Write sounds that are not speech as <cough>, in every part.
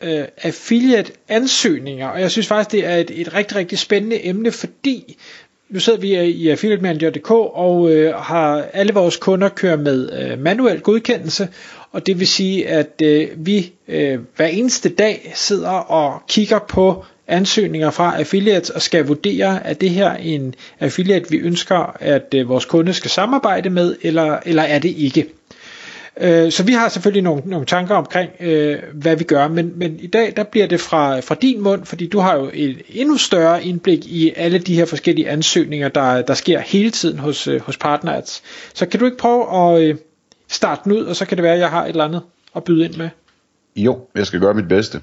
øh, affiliate ansøgninger, og jeg synes faktisk, det er et, et rigtig, rigtig spændende emne, fordi nu sidder vi i affiliatemanager.dk og øh, har alle vores kunder kører med øh, manuel godkendelse, og det vil sige, at øh, vi øh, hver eneste dag sidder og kigger på ansøgninger fra affiliates og skal vurdere, at det her en affiliate, vi ønsker, at øh, vores kunde skal samarbejde med, eller, eller er det ikke. Øh, så vi har selvfølgelig nogle, nogle tanker omkring, øh, hvad vi gør, men, men i dag der bliver det fra, fra din mund, fordi du har jo et endnu større indblik i alle de her forskellige ansøgninger, der, der sker hele tiden hos, øh, hos partners. Så kan du ikke prøve at øh, starte den ud, og så kan det være, at jeg har et eller andet at byde ind med? Jo, jeg skal gøre mit bedste.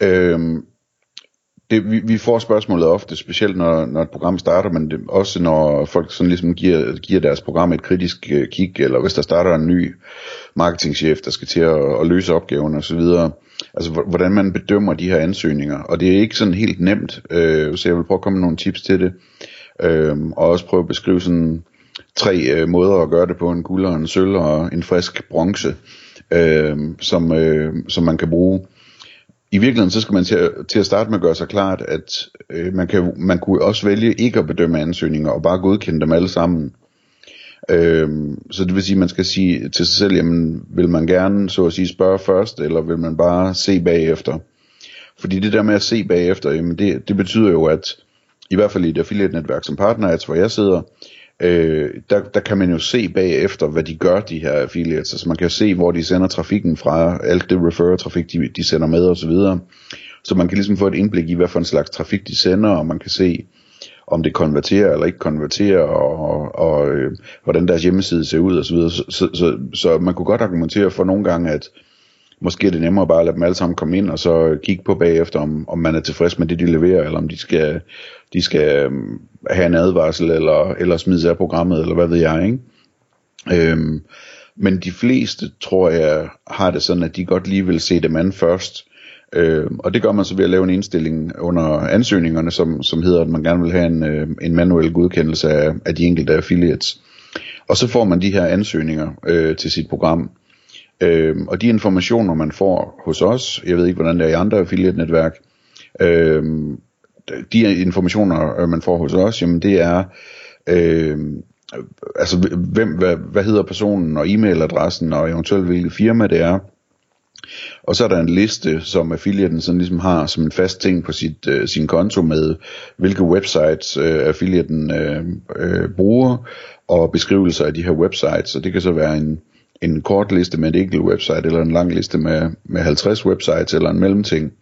Øhm, det, vi, vi får spørgsmålet ofte, specielt når, når et program starter, men det, også når folk sådan ligesom giver, giver deres program et kritisk øh, kig, eller hvis der starter en ny marketingchef, der skal til at, at løse opgaven osv. Altså hvordan man bedømmer de her ansøgninger, og det er ikke sådan helt nemt, øh, så jeg vil prøve at komme med nogle tips til det, øh, og også prøve at beskrive sådan tre øh, måder at gøre det på, en guld og en sølv og en frisk bronze, øh, som, øh, som man kan bruge i virkeligheden så skal man til at, til at starte med at gøre sig klart, at øh, man, kan, man kunne også vælge ikke at bedømme ansøgninger og bare godkende dem alle sammen. Øh, så det vil sige, at man skal sige til sig selv, jamen vil man gerne så at sige spørge først, eller vil man bare se bagefter? Fordi det der med at se bagefter, jamen det, det betyder jo, at i hvert fald i et affiliate-netværk som partner, hvor jeg sidder, øh, der, der kan man jo se bagefter, hvad de gør, de her affiliates. Altså man kan se, hvor de sender trafikken fra, alt det referrer-trafik, de, de sender med osv. Så, så man kan ligesom få et indblik i, hvad for en slags trafik de sender, og man kan se, om det konverterer eller ikke konverterer, og, og, og øh, hvordan deres hjemmeside ser ud osv. Så, så, så, så man kunne godt argumentere for nogle gange, at måske er det nemmere bare at lade dem alle sammen komme ind, og så kigge på bagefter, om, om man er tilfreds med det, de leverer, eller om de skal, de skal øhm, have en advarsel, eller, eller smide af programmet, eller hvad ved jeg, ikke? Øhm, men de fleste, tror jeg, har det sådan, at de godt lige vil se dem an først, Øh, og det gør man så ved at lave en indstilling under ansøgningerne, som, som hedder, at man gerne vil have en, øh, en manuel godkendelse af, af de enkelte affiliates. Og så får man de her ansøgninger øh, til sit program. Øh, og de informationer, man får hos os, jeg ved ikke, hvordan det er i andre affiliate-netværk, øh, de informationer, øh, man får hos os, jamen det er, øh, altså hvem, hvad, hvad hedder personen, og e-mailadressen, og eventuelt hvilket firma det er. Og så er der en liste, som affiliaten sådan ligesom har som en fast ting på sit, øh, sin konto med, hvilke websites øh, affiliaten øh, øh, bruger, og beskrivelser af de her websites. Og det kan så være en, en kort liste med et enkelt website, eller en lang liste med, med 50 websites, eller en mellemting.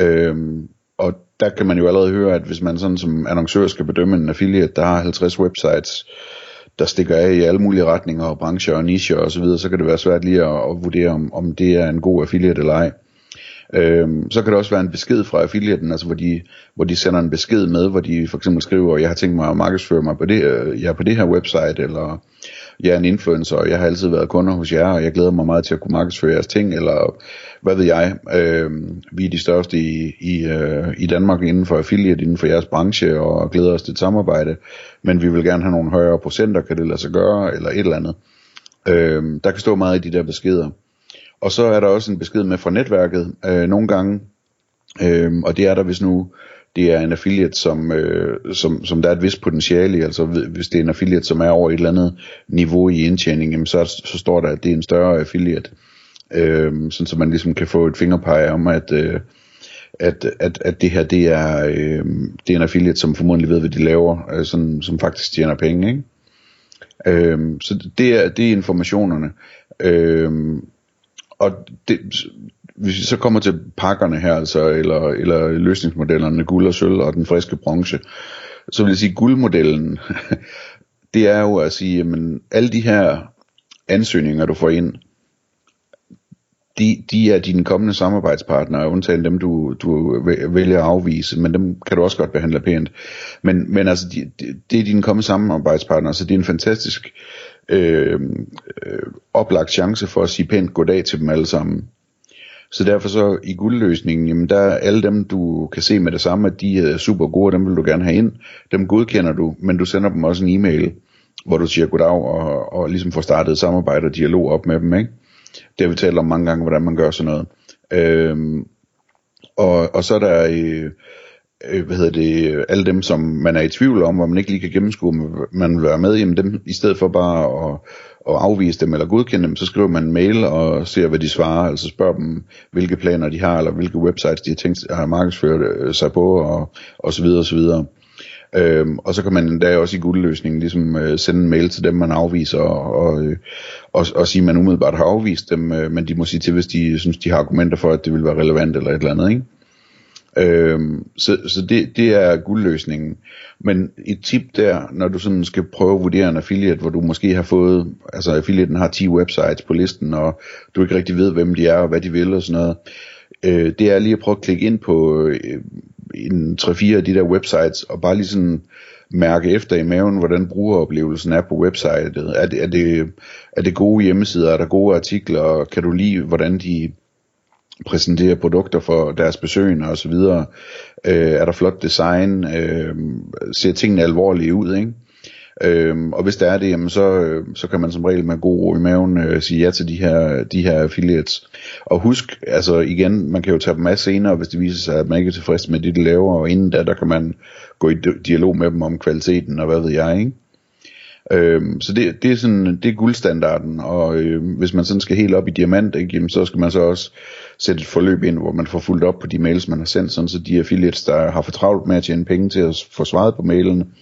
Øhm, og der kan man jo allerede høre, at hvis man sådan som annoncør skal bedømme en affiliate, der har 50 websites, der stikker af i alle mulige retninger og brancher og nicher osv., så, videre, så kan det være svært lige at, at vurdere, om, om det er en god affiliate eller ej. Øhm, så kan det også være en besked fra affiliaten, altså hvor de, hvor de sender en besked med, hvor de for eksempel skriver, jeg har tænkt mig at markedsføre mig på det, øh, jeg er på det her website, eller jeg er en influencer, og jeg har altid været kunder hos jer, og jeg glæder mig meget til at kunne markedsføre jeres ting, eller hvad ved jeg. Øh, vi er de største i, i, øh, i Danmark inden for affiliate, inden for jeres branche, og glæder os til et samarbejde, men vi vil gerne have nogle højere procenter, kan det lade sig gøre, eller et eller andet. Øh, der kan stå meget i de der beskeder. Og så er der også en besked med fra netværket øh, nogle gange, øh, og det er der hvis nu det er en affiliate, som, øh, som, som der er et vist potentiale i, altså hvis det er en affiliate, som er over et eller andet niveau i indtjening, jamen så, så står der, at det er en større affiliate, øh, sådan så man ligesom kan få et fingerpege om, at, øh, at, at, at det her, det er, øh, det er en affiliate, som formodentlig ved, hvad de laver, øh, sådan, som faktisk tjener penge, ikke? Øh, så det er, det er informationerne. Øh, og det, hvis vi så kommer til pakkerne her, altså, eller, eller løsningsmodellerne, guld og sølv og den friske bronze, så vil jeg sige, guldmodellen, <laughs> det er jo at sige, jamen, alle de her ansøgninger, du får ind, de, de er dine kommende samarbejdspartnere, undtagen dem, du, du vælger at afvise, men dem kan du også godt behandle pænt. Men, men altså, de, de, det er dine kommende samarbejdspartnere, så det er en fantastisk øh, øh, oplagt chance for at sige pænt goddag til dem alle sammen. Så derfor så i guldløsningen, jamen der er alle dem, du kan se med det samme, at de er super gode, dem vil du gerne have ind. Dem godkender du, men du sender dem også en e-mail, hvor du siger goddag og, og ligesom får startet samarbejde og dialog op med dem, ikke? Det har vi talt om mange gange, hvordan man gør sådan noget. Øhm, og, og så er der, øh, øh, hvad hedder det, øh, alle dem, som man er i tvivl om, hvor man ikke lige kan gennemskue, man vil være med, jamen dem, i stedet for bare at, at afvise dem eller godkende dem, så skriver man en mail og ser, hvad de svarer, altså spørger dem, hvilke planer de har, eller hvilke websites de har tænkt at markedsføre øh, sig på, og, og så videre, og så videre. Øhm, og så kan man endda også i guldløsningen ligesom øh, sende en mail til dem, man afviser, og, og, øh, og, og sige, at man umiddelbart har afvist dem, øh, men de må sige til, hvis de synes, de har argumenter for, at det vil være relevant eller et eller andet, ikke? Øhm, så så det, det er guldløsningen. Men et tip der, når du sådan skal prøve at vurdere en affiliate, hvor du måske har fået, altså affiliaten har 10 websites på listen, og du ikke rigtig ved, hvem de er og hvad de vil og sådan noget, øh, det er lige at prøve at klikke ind på øh, en 3-4 af de der websites, og bare lige sådan mærke efter i maven, hvordan brugeroplevelsen er på websitet. Er det, er det, er det gode hjemmesider? Er der gode artikler? Kan du lide, hvordan de præsenterer produkter for deres besøgende osv.? Øh, er der flot design? Øh, ser tingene alvorlige ud, ikke? Øhm, og hvis der er det, jamen så, øh, så kan man som regel med god ro i maven øh, sige ja til de her, de her affiliates. Og husk, altså igen, man kan jo tage dem af senere, hvis det viser sig, at man ikke er tilfreds med det, de laver, og inden da, der kan man gå i dialog med dem om kvaliteten, og hvad ved jeg, ikke? Øhm, så det, det er sådan, det er guldstandarden, og øh, hvis man sådan skal helt op i diamant, ikke, jamen, så skal man så også sætte et forløb ind, hvor man får fuldt op på de mails, man har sendt, sådan så de affiliates, der har for travlt med at tjene penge til at få svaret på mailen,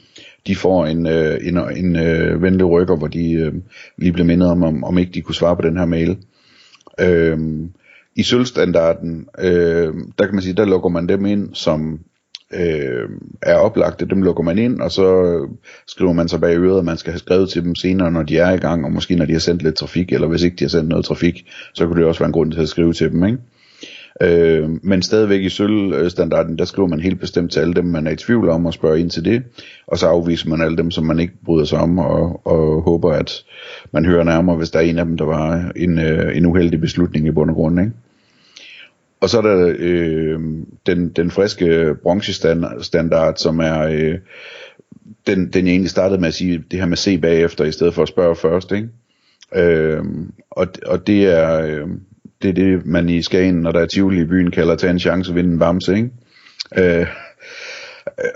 de får en, øh, en, en øh, venlig rykker, hvor de øh, lige bliver mindet om, om, om ikke de kunne svare på den her mail. Øh, I sølvstandarden, øh, der kan man sige, der lukker man dem ind, som øh, er oplagte, dem lukker man ind, og så skriver man sig bag øret, at man skal have skrevet til dem senere, når de er i gang, og måske når de har sendt lidt trafik, eller hvis ikke de har sendt noget trafik, så kunne det også være en grund til at skrive til dem, ikke? Øh, men stadigvæk i sølvstandarden, der skriver man helt bestemt til alle dem, man er i tvivl om, og spørger ind til det. Og så afviser man alle dem, som man ikke bryder sig om, og, og håber, at man hører nærmere, hvis der er en af dem, der var en, øh, en uheldig beslutning i bund og grund. Ikke? Og så er der øh, den, den friske bronzestandard, som er øh, den, den jeg egentlig startede med at sige, det her med se bagefter, i stedet for at spørge først. Ikke? Øh, og, og det er, øh, det er det, man i Skagen, når der er Tivoli i byen, kalder at tage en chance og vinde en bamse, ikke? Øh,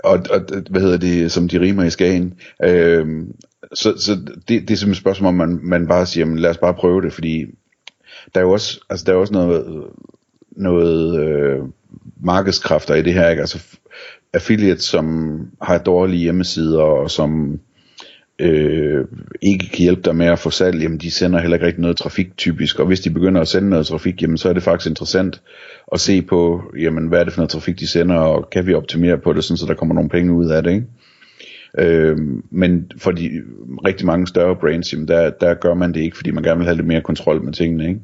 og, og, hvad hedder det, som de rimer i Skagen. Øh, så så det, det er simpelthen et spørgsmål, om man, man bare siger, jamen, lad os bare prøve det, fordi der er jo også, altså, der er også noget, noget øh, markedskræfter i det her, ikke? Altså affiliates, som har dårlige hjemmesider, og som øh, ikke kan hjælpe dig med at få salg, jamen de sender heller ikke rigtig noget trafik typisk, og hvis de begynder at sende noget trafik, jamen så er det faktisk interessant at se på, jamen hvad er det for noget trafik de sender, og kan vi optimere på det, sådan, så der kommer nogle penge ud af det, ikke? Øh, men for de rigtig mange større brands, jamen der, der gør man det ikke, fordi man gerne vil have lidt mere kontrol med tingene, ikke?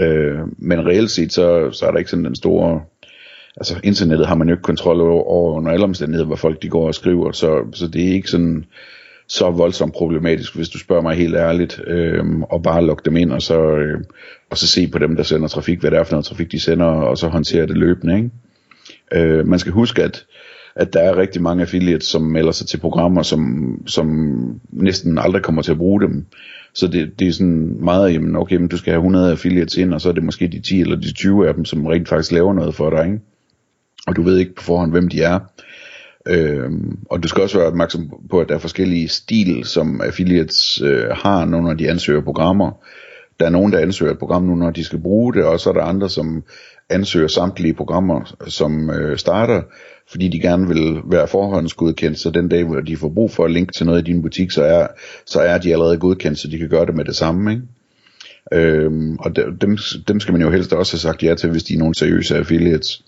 Øh, men reelt set, så, så er der ikke sådan den store altså internettet har man jo ikke kontrol over, over under alle omstændigheder, hvor folk de går og skriver, så, så det er ikke sådan, så voldsomt problematisk, hvis du spørger mig helt ærligt, øh, og bare lukke dem ind, og så, øh, og så se på dem, der sender trafik, hvad det er for noget trafik, de sender, og så håndtere det løbende. Ikke? Øh, man skal huske, at, at der er rigtig mange affiliates, som melder sig til programmer, som, som næsten aldrig kommer til at bruge dem. Så det, det er sådan meget, jamen okay, men du skal have 100 affiliates ind, og så er det måske de 10 eller de 20 af dem, som rent faktisk laver noget for dig. Ikke? Og du ved ikke på forhånd, hvem de er. Øhm, og du skal også være opmærksom på, at der er forskellige stil, som affiliates øh, har, når de ansøger programmer. Der er nogen, der ansøger et program nu, når de skal bruge det, og så er der andre, som ansøger samtlige programmer, som øh, starter, fordi de gerne vil være forhåndsgodkendt, så den dag, hvor de får brug for at linke til noget i din butik, så er, så er de allerede godkendt, så de kan gøre det med det samme. Ikke? Øhm, og dem, dem skal man jo helst også have sagt ja til, hvis de er nogle seriøse affiliates.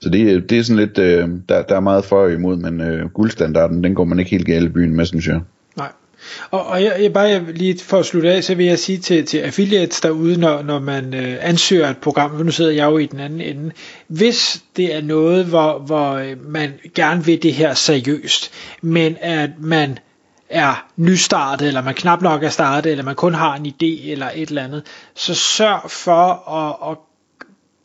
Så det, det er sådan lidt, øh, der, der er meget for og imod, men øh, guldstandarden, den går man ikke helt galt i byen med, synes jeg. Og, og jeg, jeg bare lige for at slutte af, så vil jeg sige til, til affiliates derude, når, når man øh, ansøger et program, for nu sidder jeg jo i den anden ende, hvis det er noget, hvor, hvor øh, man gerne vil det her seriøst, men at man er nystartet, eller man knap nok er startet, eller man kun har en idé, eller et eller andet, så sørg for at, at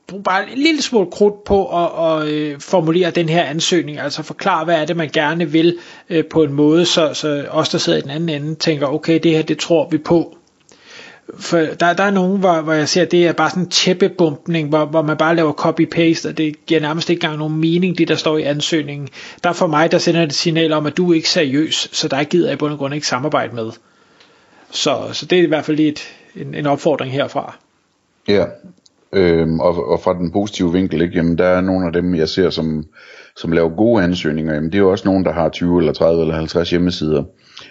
brug bare en lille smule krudt på at, at øh, formulere den her ansøgning, altså forklare, hvad er det, man gerne vil øh, på en måde, så, så os, der sidder i den anden ende, tænker, okay, det her, det tror vi på. For der, der er nogen, hvor, hvor jeg ser, at det er bare sådan en tæppebumpning, hvor, hvor man bare laver copy-paste, og det giver nærmest ikke engang nogen mening, det der står i ansøgningen. Der for mig, der sender det signal om, at du er ikke seriøs, så der gider jeg i bund og grund ikke samarbejde med. Så, så det er i hvert fald lige et, en, en opfordring herfra. Ja, Øhm, og, og fra den positive vinkel, ikke, jamen, der er nogle af dem, jeg ser, som, som laver gode ansøgninger. Jamen, det er jo også nogen, der har 20 eller 30 eller 50 hjemmesider,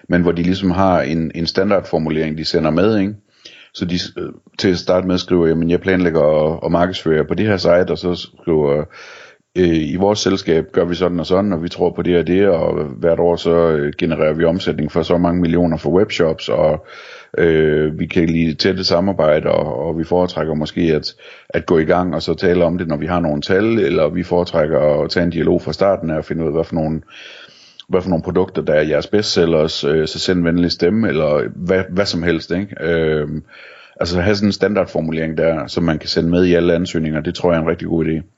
men hvor de ligesom har en, en standardformulering, de sender med, ikke? Så de øh, til at starte med skriver, jamen jeg planlægger at, at markedsføre på det her site, og så skriver, øh, i vores selskab gør vi sådan og sådan, og vi tror på det og det, og hvert år så øh, genererer vi omsætning for så mange millioner for webshops, og Øh, vi kan lide tætte samarbejde, og, og vi foretrækker måske at, at gå i gang og så tale om det, når vi har nogle tal, eller vi foretrækker at tage en dialog fra starten af og finde ud af, hvad for nogle hvad for nogle produkter, der er jeres bestsellers, øh, så send venlig stemme, eller hvad, hvad som helst, ikke? Øh, altså have sådan en standardformulering der, som man kan sende med i alle ansøgninger, det tror jeg er en rigtig god idé.